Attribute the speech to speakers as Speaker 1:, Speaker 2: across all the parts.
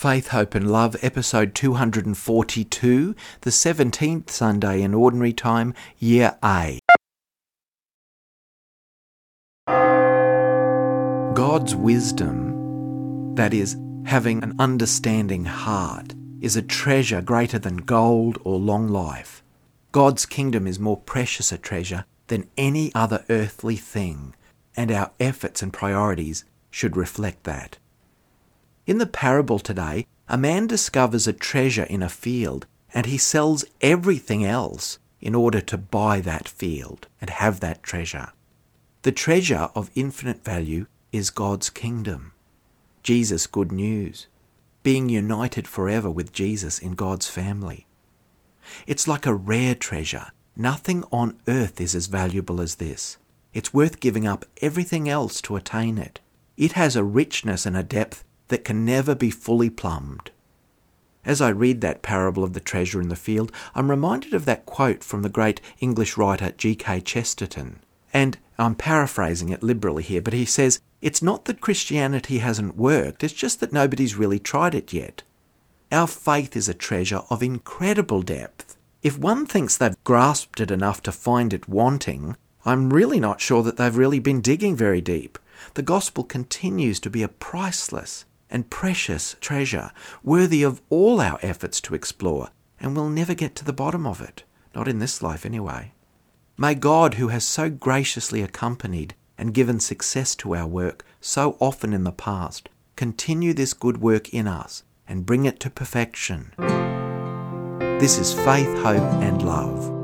Speaker 1: Faith, Hope and Love, episode 242, the 17th Sunday in Ordinary Time, Year A. God's wisdom, that is, having an understanding heart, is a treasure greater than gold or long life. God's kingdom is more precious a treasure than any other earthly thing, and our efforts and priorities should reflect that. In the parable today, a man discovers a treasure in a field and he sells everything else in order to buy that field and have that treasure. The treasure of infinite value is God's kingdom. Jesus' good news. Being united forever with Jesus in God's family. It's like a rare treasure. Nothing on earth is as valuable as this. It's worth giving up everything else to attain it. It has a richness and a depth that can never be fully plumbed. As I read that parable of the treasure in the field, I'm reminded of that quote from the great English writer G.K. Chesterton. And I'm paraphrasing it liberally here, but he says, It's not that Christianity hasn't worked, it's just that nobody's really tried it yet. Our faith is a treasure of incredible depth. If one thinks they've grasped it enough to find it wanting, I'm really not sure that they've really been digging very deep. The gospel continues to be a priceless and precious treasure, worthy of all our efforts to explore, and we'll never get to the bottom of it, not in this life anyway. May God, who has so graciously accompanied and given success to our work so often in the past, continue this good work in us and bring it to perfection. This is faith, hope, and love.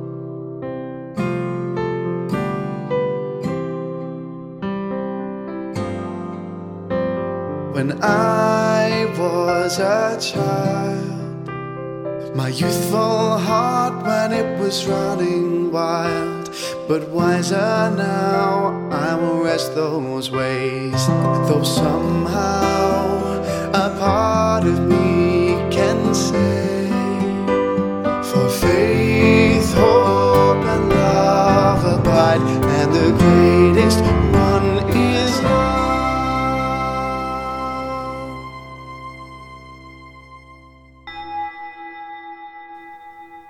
Speaker 2: When I was a child, my youthful heart when it was running wild. But wiser now, I will rest those ways. Though somehow a part of me can say,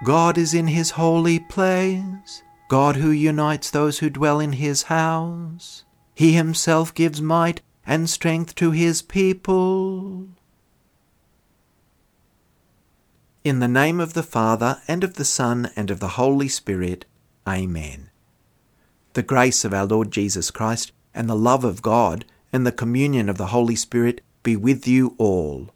Speaker 1: God is in his holy place, God who unites those who dwell in his house. He himself gives might and strength to his people. In the name of the Father, and of the Son, and of the Holy Spirit, Amen. The grace of our Lord Jesus Christ, and the love of God, and the communion of the Holy Spirit be with you all.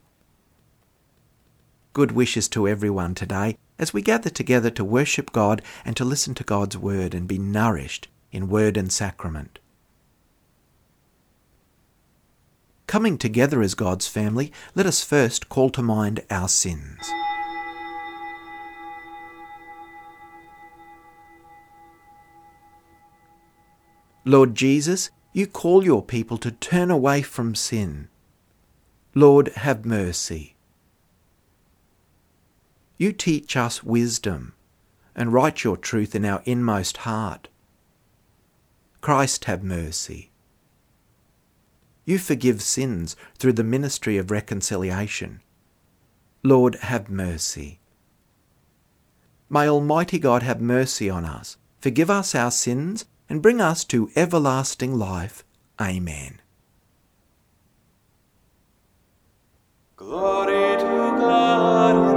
Speaker 1: Good wishes to everyone today as we gather together to worship God and to listen to God's word and be nourished in word and sacrament. Coming together as God's family, let us first call to mind our sins. Lord Jesus, you call your people to turn away from sin. Lord, have mercy. You teach us wisdom and write your truth in our inmost heart. Christ, have mercy. You forgive sins through the ministry of reconciliation. Lord, have mercy. May Almighty God have mercy on us, forgive us our sins, and bring us to everlasting life. Amen.
Speaker 3: Glory to God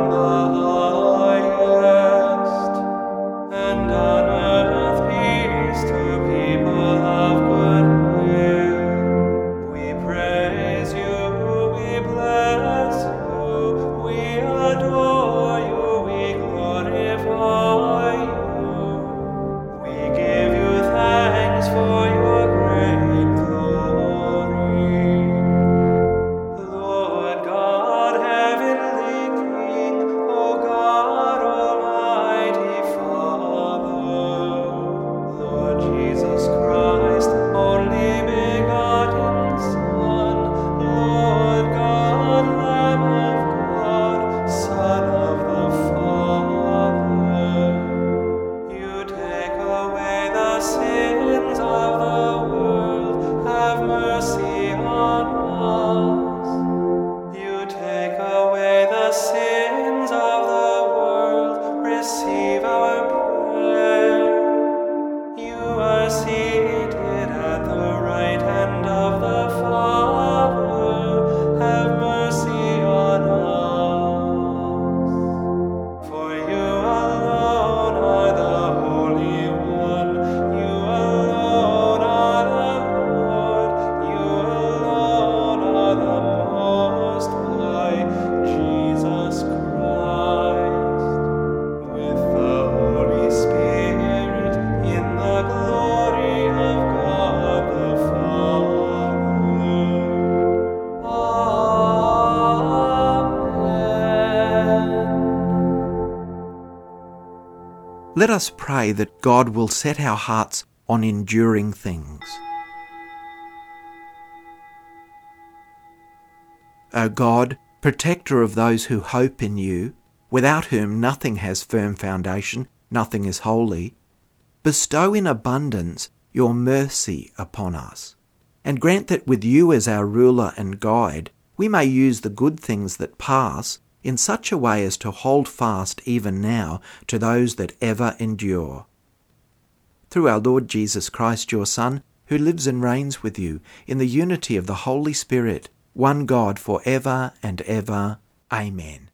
Speaker 1: Let us pray that God will set our hearts on enduring things. O God, protector of those who hope in you, without whom nothing has firm foundation, nothing is holy, bestow in abundance your mercy upon us, and grant that with you as our ruler and guide, we may use the good things that pass in such a way as to hold fast even now to those that ever endure. Through our Lord Jesus Christ, your Son, who lives and reigns with you in the unity of the Holy Spirit, one God for ever and ever. Amen.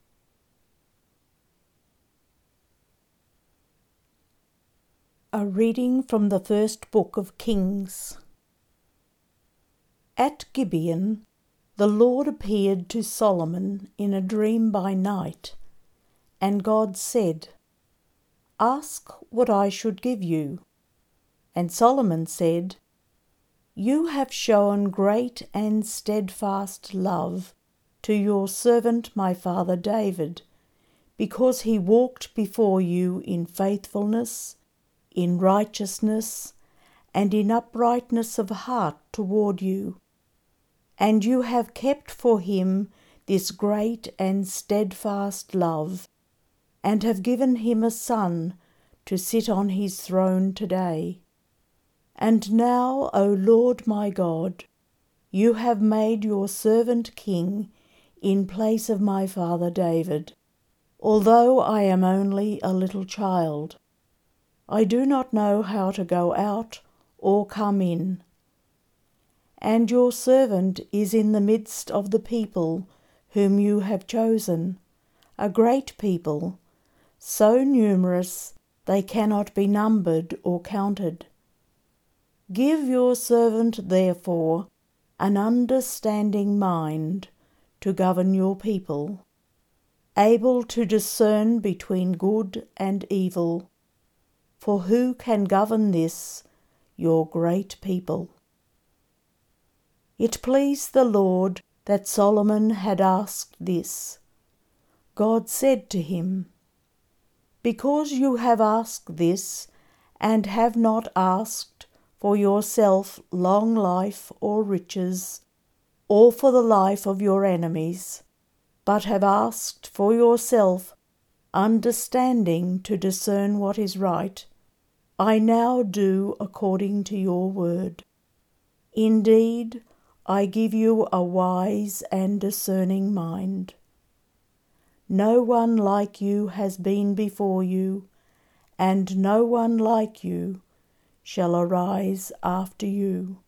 Speaker 4: A reading from the first book of Kings. At Gibeon, the Lord appeared to Solomon in a dream by night, and God said, Ask what I should give you. And Solomon said, You have shown great and steadfast love to your servant my father David, because he walked before you in faithfulness in righteousness, and in uprightness of heart toward you. And you have kept for him this great and steadfast love, and have given him a son to sit on his throne today. And now, O Lord my God, you have made your servant king in place of my father David, although I am only a little child. I do not know how to go out or come in. And your servant is in the midst of the people whom you have chosen, a great people, so numerous they cannot be numbered or counted. Give your servant, therefore, an understanding mind to govern your people, able to discern between good and evil for who can govern this, your great people? It pleased the Lord that Solomon had asked this. God said to him, Because you have asked this, and have not asked for yourself long life or riches, or for the life of your enemies, but have asked for yourself understanding to discern what is right, I now do according to your word. Indeed, I give you a wise and discerning mind. No one like you has been before you, and no one like you shall arise after you.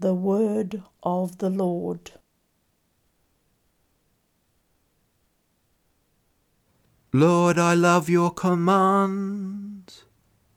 Speaker 4: The Word of the Lord.
Speaker 1: Lord, I love your commands.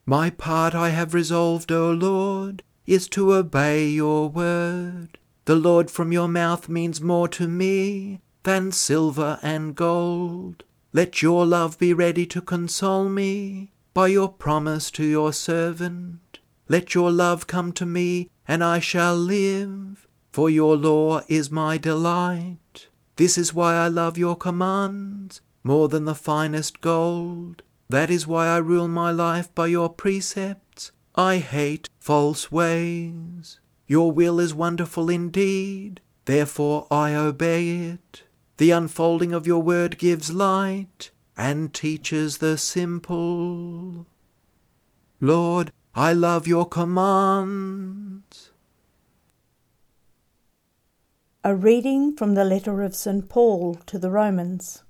Speaker 1: My part I have resolved, O Lord, is to obey your word. The Lord from your mouth means more to me than silver and gold. Let your love be ready to console me by your promise to your servant. Let your love come to me, and I shall live, for your law is my delight. This is why I love your commands more than the finest gold. That is why I rule my life by your precepts. I hate false ways. Your will is wonderful indeed, therefore I obey it. The unfolding of your word gives light and teaches the simple. Lord, I love your commands.
Speaker 4: A reading from the letter of St. Paul to the Romans.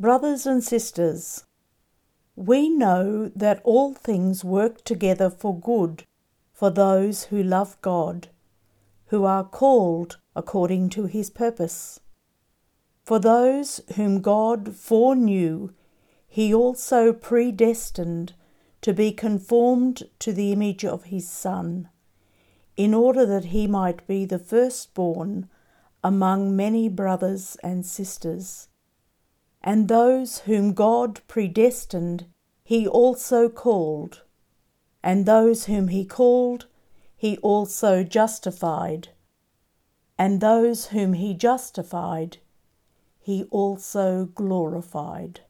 Speaker 4: Brothers and sisters, we know that all things work together for good for those who love God, who are called according to his purpose. For those whom God foreknew, he also predestined to be conformed to the image of his Son, in order that he might be the firstborn among many brothers and sisters. And those whom God predestined, he also called. And those whom he called, he also justified. and those whom he justified, he also glorified.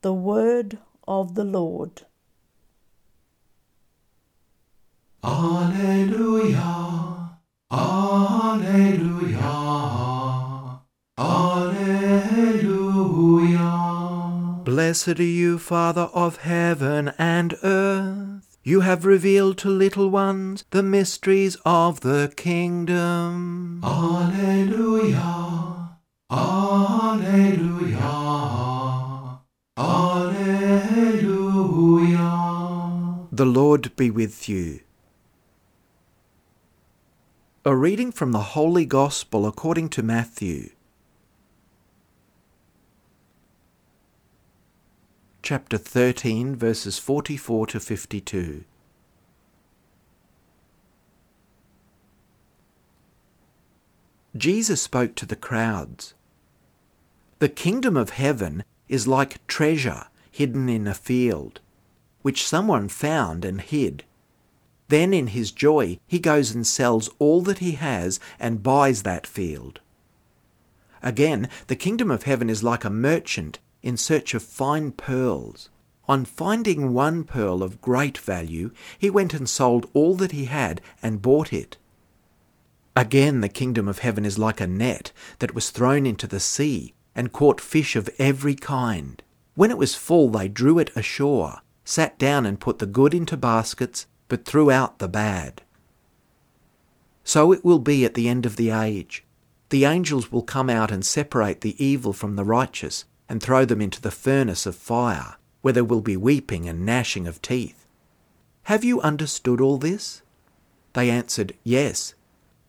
Speaker 4: The word of the Lord.
Speaker 2: Alleluia, Alleluia, Alleluia.
Speaker 1: Blessed are you, Father of heaven and earth. You have revealed to little ones the mysteries of the kingdom.
Speaker 2: Alleluia, Alleluia, Alleluia.
Speaker 1: The Lord be with you. A reading from the Holy Gospel according to Matthew. Chapter 13, verses 44 to 52. Jesus spoke to the crowds. The kingdom of heaven is like treasure hidden in a field, which someone found and hid. Then, in his joy, he goes and sells all that he has and buys that field. Again, the kingdom of heaven is like a merchant in search of fine pearls. On finding one pearl of great value, he went and sold all that he had and bought it. Again, the kingdom of heaven is like a net that was thrown into the sea and caught fish of every kind. When it was full, they drew it ashore, sat down and put the good into baskets, but throughout the bad. So it will be at the end of the age. The angels will come out and separate the evil from the righteous and throw them into the furnace of fire, where there will be weeping and gnashing of teeth. Have you understood all this? They answered, Yes.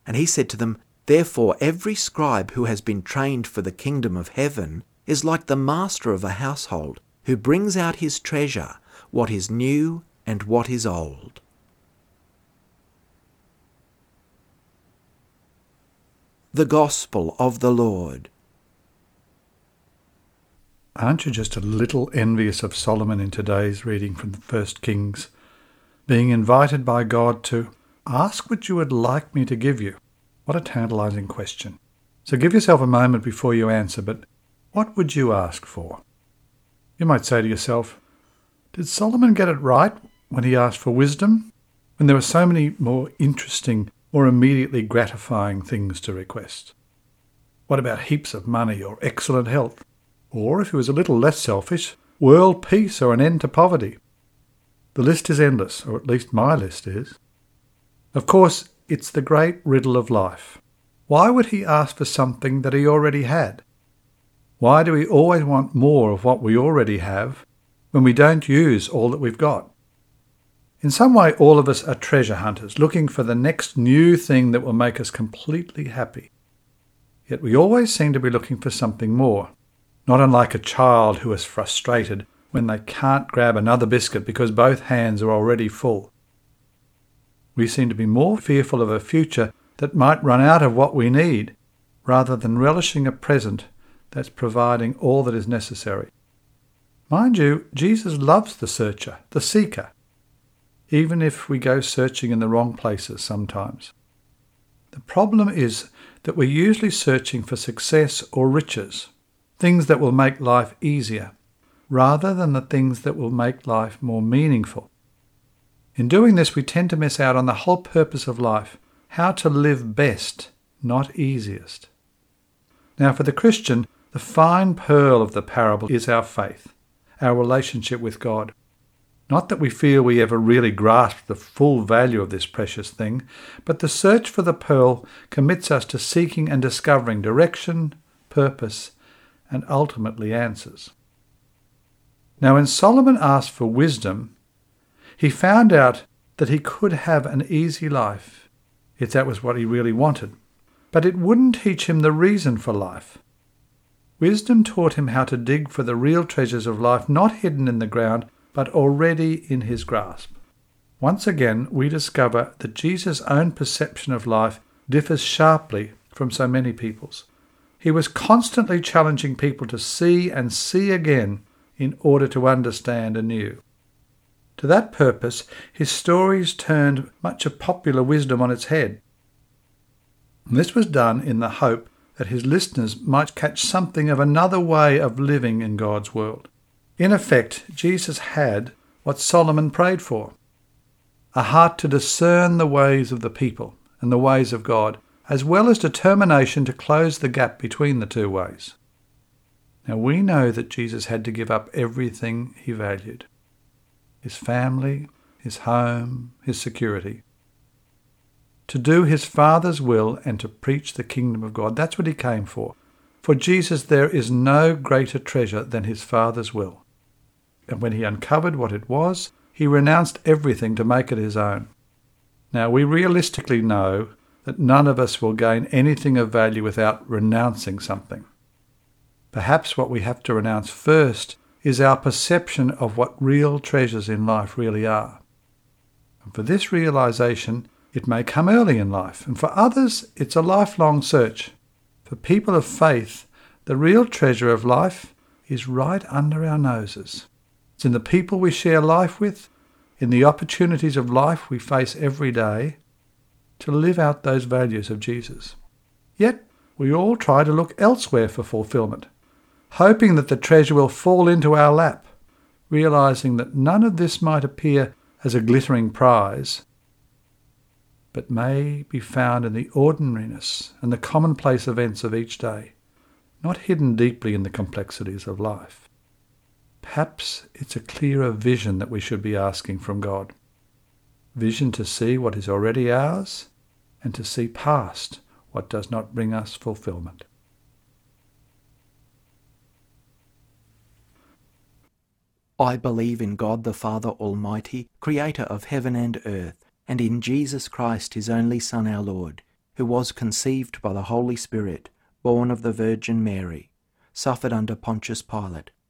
Speaker 1: And he said to them, Therefore every scribe who has been trained for the kingdom of heaven is like the master of a household, who brings out his treasure, what is new and what is old. The Gospel of the Lord.
Speaker 5: Aren't you just a little envious of Solomon in today's reading from the First Kings, being invited by God to ask what you would like me to give you? What a tantalizing question. So give yourself a moment before you answer, but what would you ask for? You might say to yourself, Did Solomon get it right when he asked for wisdom? When there were so many more interesting, more immediately gratifying things to request? What about heaps of money or excellent health? Or, if he was a little less selfish, world peace or an end to poverty? The list is endless, or at least my list is. Of course, it's the great riddle of life. Why would he ask for something that he already had? Why do we always want more of what we already have when we don't use all that we've got? In some way, all of us are treasure hunters, looking for the next new thing that will make us completely happy. Yet we always seem to be looking for something more, not unlike a child who is frustrated when they can't grab another biscuit because both hands are already full. We seem to be more fearful of a future that might run out of what we need, rather than relishing a present that's providing all that is necessary. Mind you, Jesus loves the searcher, the seeker, even if we go searching in the wrong places sometimes. The problem is that we're usually searching for success or riches, things that will make life easier, rather than the things that will make life more meaningful. In doing this, we tend to miss out on the whole purpose of life how to live best, not easiest. Now, for the Christian, the fine pearl of the parable is our faith, our relationship with God. Not that we feel we ever really grasp the full value of this precious thing, but the search for the pearl commits us to seeking and discovering direction, purpose, and ultimately answers. Now, when Solomon asked for wisdom, he found out that he could have an easy life if that was what he really wanted, but it wouldn't teach him the reason for life. Wisdom taught him how to dig for the real treasures of life not hidden in the ground, but already in his grasp. Once again, we discover that Jesus' own perception of life differs sharply from so many people's. He was constantly challenging people to see and see again in order to understand anew. To that purpose, his stories turned much of popular wisdom on its head. And this was done in the hope that his listeners might catch something of another way of living in God's world. In effect, Jesus had what Solomon prayed for a heart to discern the ways of the people and the ways of God, as well as determination to close the gap between the two ways. Now we know that Jesus had to give up everything he valued his family, his home, his security to do his Father's will and to preach the kingdom of God. That's what he came for. For Jesus, there is no greater treasure than his Father's will. And when he uncovered what it was, he renounced everything to make it his own. Now, we realistically know that none of us will gain anything of value without renouncing something. Perhaps what we have to renounce first is our perception of what real treasures in life really are. And for this realization, it may come early in life, and for others, it's a lifelong search. For people of faith, the real treasure of life is right under our noses. It's in the people we share life with, in the opportunities of life we face every day, to live out those values of Jesus. Yet, we all try to look elsewhere for fulfillment, hoping that the treasure will fall into our lap, realizing that none of this might appear as a glittering prize, but may be found in the ordinariness and the commonplace events of each day, not hidden deeply in the complexities of life. Perhaps it's a clearer vision that we should be asking from God. Vision to see what is already ours and to see past what does not bring us fulfillment.
Speaker 1: I believe in God the Father Almighty, creator of heaven and earth and in Jesus Christ, his only Son, our Lord, who was conceived by the Holy Spirit, born of the Virgin Mary, suffered under Pontius Pilate,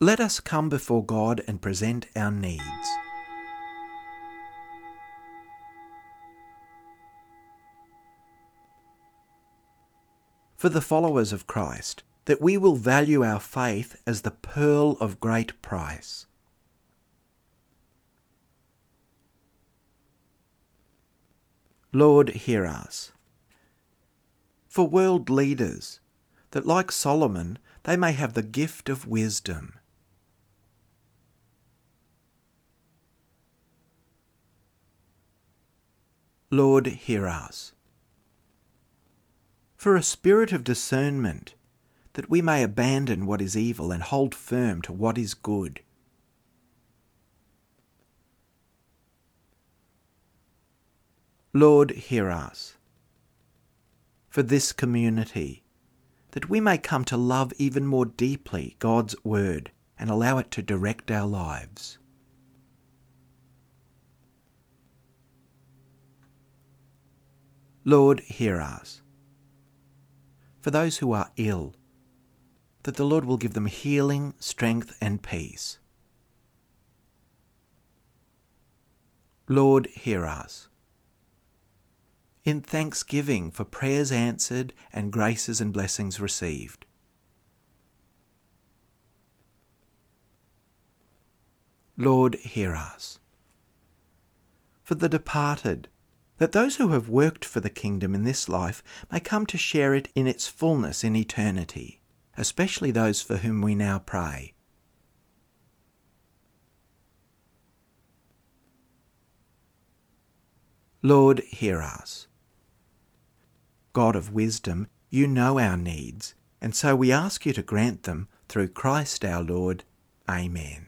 Speaker 1: Let us come before God and present our needs. For the followers of Christ, that we will value our faith as the pearl of great price Lord, hear us. For world leaders, that like Solomon, they may have the gift of wisdom. Lord, hear us. For a spirit of discernment, that we may abandon what is evil and hold firm to what is good. Lord, hear us. For this community, that we may come to love even more deeply God's Word and allow it to direct our lives. Lord, hear us. For those who are ill, that the Lord will give them healing, strength, and peace. Lord, hear us in thanksgiving for prayers answered and graces and blessings received. Lord, hear us. For the departed, that those who have worked for the kingdom in this life may come to share it in its fullness in eternity, especially those for whom we now pray. Lord, hear us. God of wisdom, you know our needs, and so we ask you to grant them through Christ our Lord. Amen.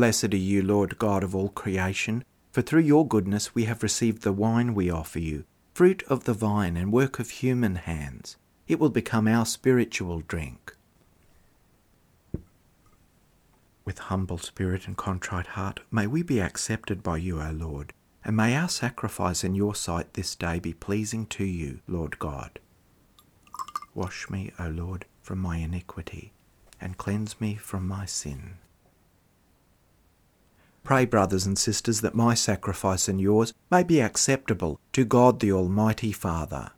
Speaker 1: Blessed are you, Lord God of all creation, for through your goodness we have received the wine we offer you, fruit of the vine and work of human hands. It will become our spiritual drink. With humble spirit and contrite heart, may we be accepted by you, O Lord, and may our sacrifice in your sight this day be pleasing to you, Lord God. Wash me, O Lord, from my iniquity, and cleanse me from my sin. Pray, brothers and sisters, that my sacrifice and yours may be acceptable to God the Almighty Father.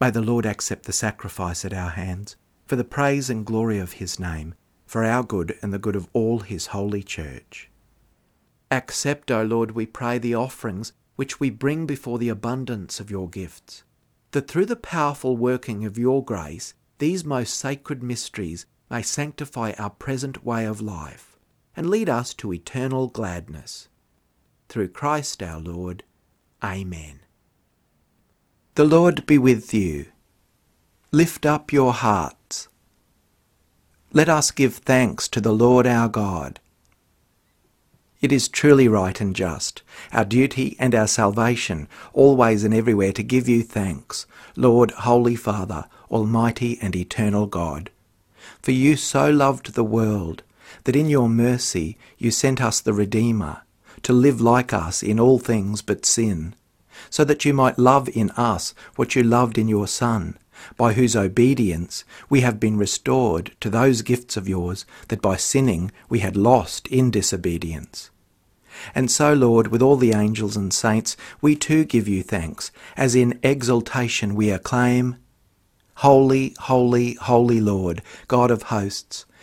Speaker 1: May the Lord accept the sacrifice at our hands, for the praise and glory of his name, for our good and the good of all his holy church. Accept, O Lord, we pray, the offerings which we bring before the abundance of your gifts, that through the powerful working of your grace, these most sacred mysteries may sanctify our present way of life and lead us to eternal gladness. Through Christ our Lord. Amen. The Lord be with you. Lift up your hearts. Let us give thanks to the Lord our God. It is truly right and just, our duty and our salvation, always and everywhere to give you thanks, Lord, Holy Father, Almighty and Eternal God. For you so loved the world that in your mercy you sent us the Redeemer, to live like us in all things but sin, so that you might love in us what you loved in your Son, by whose obedience we have been restored to those gifts of yours that by sinning we had lost in disobedience. And so, Lord, with all the angels and saints, we too give you thanks, as in exultation we acclaim, Holy, holy, holy Lord, God of hosts,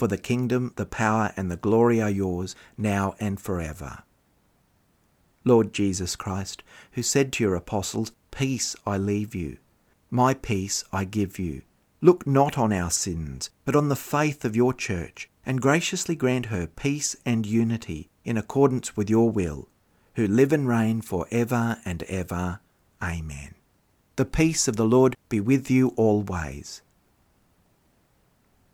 Speaker 1: For the kingdom, the power, and the glory are yours, now and forever. Lord Jesus Christ, who said to your apostles, Peace I leave you, my peace I give you. Look not on our sins, but on the faith of your church and graciously grant her peace and unity in accordance with your will, who live and reign for ever and ever. Amen. The peace of the Lord be with you always.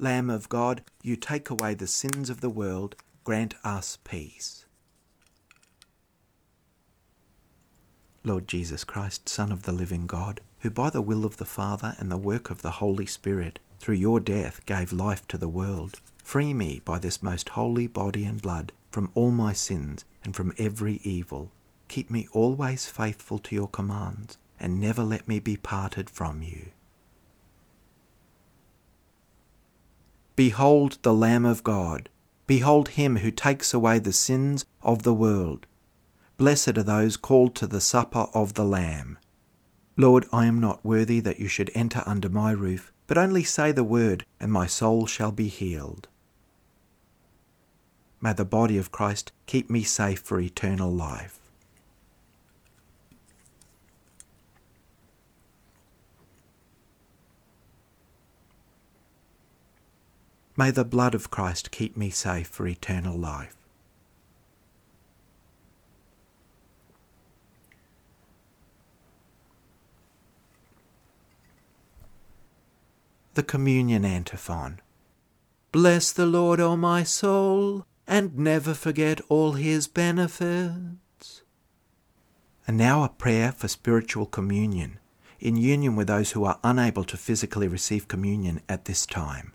Speaker 1: Lamb of God, you take away the sins of the world, grant us peace. Lord Jesus Christ, Son of the living God, who by the will of the Father and the work of the Holy Spirit, through your death gave life to the world, free me by this most holy body and blood from all my sins and from every evil. Keep me always faithful to your commands, and never let me be parted from you. Behold the Lamb of God. Behold him who takes away the sins of the world. Blessed are those called to the supper of the Lamb. Lord, I am not worthy that you should enter under my roof, but only say the word, and my soul shall be healed. May the body of Christ keep me safe for eternal life. May the blood of Christ keep me safe for eternal life. The Communion Antiphon. Bless the Lord, O my soul and never forget all his benefits. And now a prayer for spiritual communion, in union with those who are unable to physically receive communion at this time.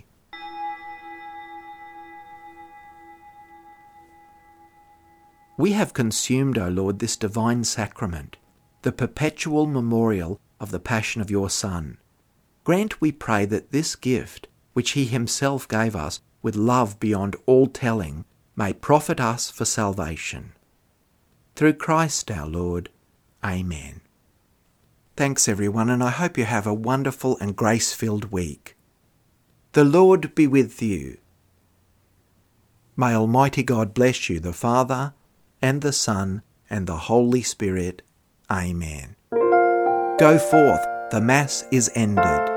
Speaker 1: We have consumed, O Lord, this divine sacrament, the perpetual memorial of the passion of your Son. Grant, we pray, that this gift, which he himself gave us with love beyond all telling, may profit us for salvation. Through Christ our Lord. Amen. Thanks, everyone, and I hope you have a wonderful and grace filled week. The Lord be with you. May Almighty God bless you, the Father, and the Son, and the Holy Spirit. Amen. Go forth, the Mass is ended.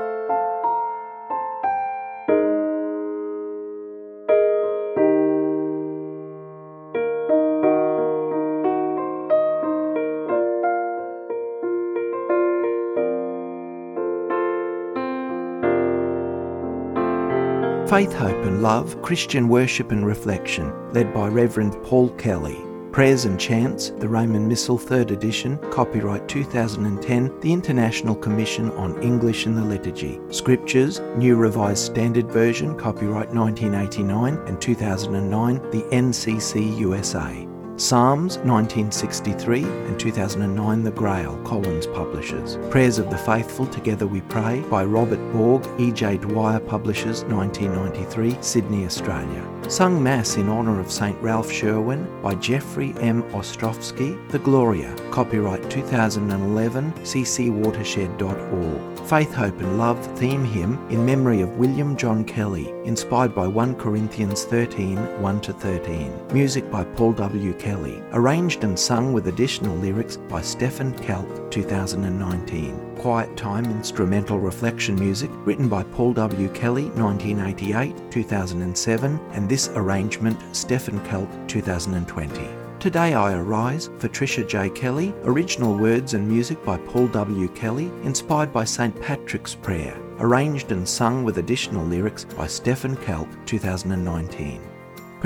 Speaker 1: Faith, Hope and Love, Christian Worship and Reflection, led by Reverend Paul Kelly. Prayers and Chants, the Roman Missal, 3rd edition, copyright 2010, the International Commission on English in the Liturgy. Scriptures, New Revised Standard Version, copyright 1989 and 2009, the NCC USA. Psalms 1963 and 2009 The Grail, Collins Publishers. Prayers of the Faithful Together We Pray by Robert Borg, E.J. Dwyer Publishers 1993, Sydney, Australia. Sung Mass in honour of St Ralph Sherwin by Jeffrey M. Ostrowski, The Gloria, copyright 2011, ccwatershed.org. Faith, Hope and Love theme hymn in memory of William John Kelly, inspired by 1 Corinthians 13 1 13. Music by Paul W. Kelly, arranged and sung with additional lyrics by Stephen Kelk, 2019. Quiet Time instrumental reflection music written by Paul W. Kelly, 1988 2007, and this arrangement Stephen Kelk, 2020. Today I Arise for Tricia J. Kelly, original words and music by Paul W. Kelly, inspired by St. Patrick's Prayer, arranged and sung with additional lyrics by Stephen Kelk, 2019.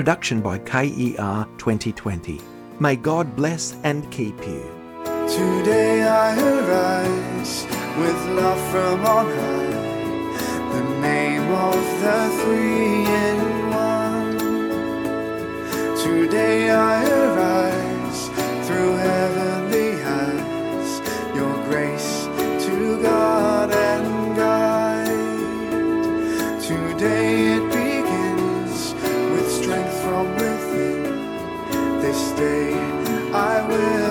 Speaker 1: Production by KER 2020. May God bless and keep you.
Speaker 2: Today I arise with love from on high, the name of the three in one. Today I arise through heavenly will.